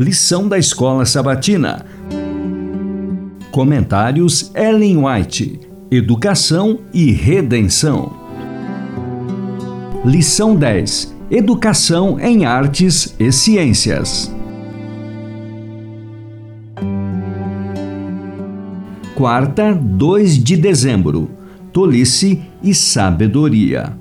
Lição da Escola Sabatina. Comentários Ellen White. Educação e Redenção. Lição 10. Educação em Artes e Ciências. Quarta, 2 de dezembro. Tolice e sabedoria.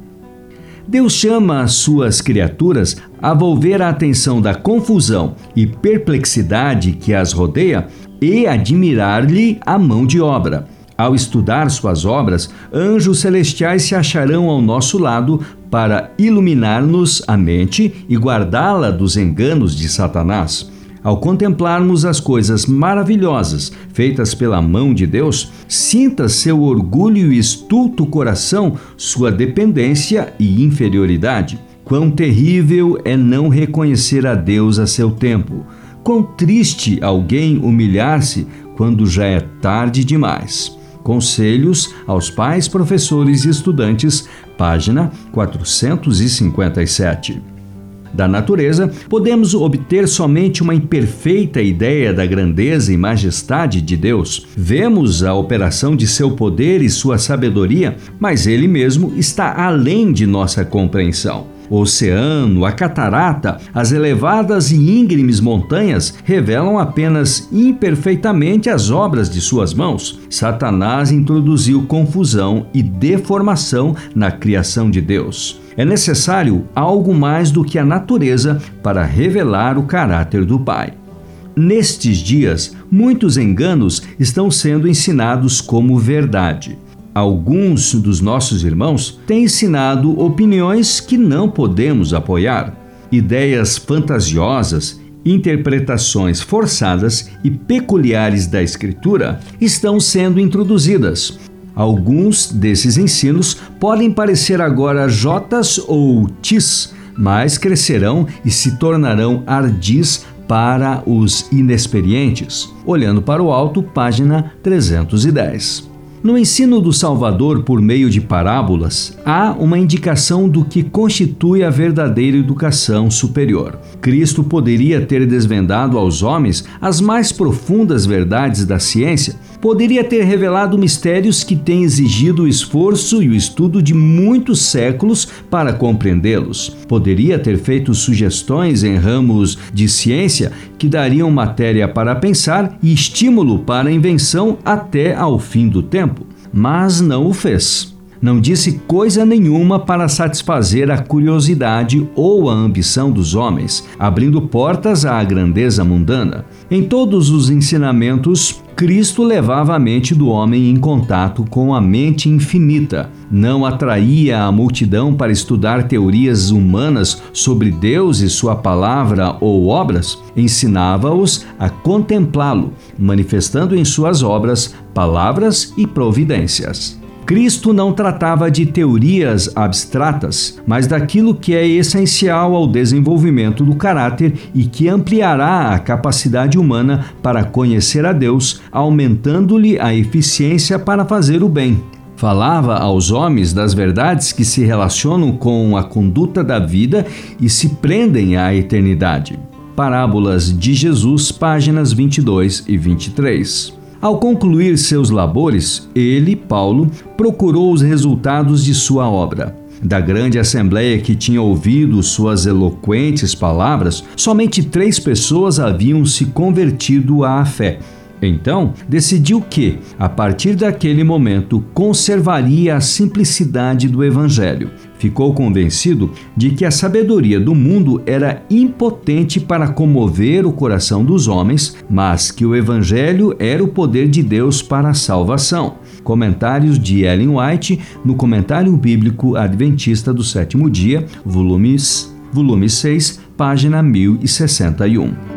Deus chama as suas criaturas a volver a atenção da confusão e perplexidade que as rodeia e admirar-lhe a mão de obra. Ao estudar suas obras, anjos celestiais se acharão ao nosso lado para iluminar-nos a mente e guardá-la dos enganos de Satanás. Ao contemplarmos as coisas maravilhosas feitas pela mão de Deus, sinta seu orgulho e estulto coração sua dependência e inferioridade. Quão terrível é não reconhecer a Deus a seu tempo. Quão triste alguém humilhar-se quando já é tarde demais. Conselhos aos pais, professores e estudantes, página 457 da natureza, podemos obter somente uma imperfeita ideia da grandeza e majestade de Deus. Vemos a operação de seu poder e sua sabedoria, mas ele mesmo está além de nossa compreensão. O oceano, a catarata, as elevadas e íngremes montanhas revelam apenas imperfeitamente as obras de suas mãos. Satanás introduziu confusão e deformação na criação de Deus. É necessário algo mais do que a natureza para revelar o caráter do Pai. Nestes dias, muitos enganos estão sendo ensinados como verdade. Alguns dos nossos irmãos têm ensinado opiniões que não podemos apoiar, ideias fantasiosas, interpretações forçadas e peculiares da Escritura estão sendo introduzidas. Alguns desses ensinos podem parecer agora jotas ou tis, mas crescerão e se tornarão ardis para os inexperientes. Olhando para o alto, página 310. No ensino do Salvador por meio de parábolas, há uma indicação do que constitui a verdadeira educação superior. Cristo poderia ter desvendado aos homens as mais profundas verdades da ciência, poderia ter revelado mistérios que têm exigido o esforço e o estudo de muitos séculos para compreendê-los. Poderia ter feito sugestões em ramos de ciência que dariam matéria para pensar e estímulo para a invenção até ao fim do tempo mas não o fez. Não disse coisa nenhuma para satisfazer a curiosidade ou a ambição dos homens, abrindo portas à grandeza mundana. Em todos os ensinamentos, Cristo levava a mente do homem em contato com a mente infinita. Não atraía a multidão para estudar teorias humanas sobre Deus e sua palavra ou obras. Ensinava-os a contemplá-lo, manifestando em suas obras palavras e providências. Cristo não tratava de teorias abstratas, mas daquilo que é essencial ao desenvolvimento do caráter e que ampliará a capacidade humana para conhecer a Deus, aumentando-lhe a eficiência para fazer o bem. Falava aos homens das verdades que se relacionam com a conduta da vida e se prendem à eternidade. Parábolas de Jesus, páginas 22 e 23. Ao concluir seus labores, ele, Paulo, procurou os resultados de sua obra. Da grande assembleia que tinha ouvido suas eloquentes palavras, somente três pessoas haviam se convertido à fé então, decidiu que, a partir daquele momento, conservaria a simplicidade do Evangelho. Ficou convencido de que a sabedoria do mundo era impotente para comover o coração dos homens, mas que o Evangelho era o poder de Deus para a salvação. Comentários de Ellen White no Comentário Bíblico Adventista do Sétimo Dia, volumes, volume 6, página 1061.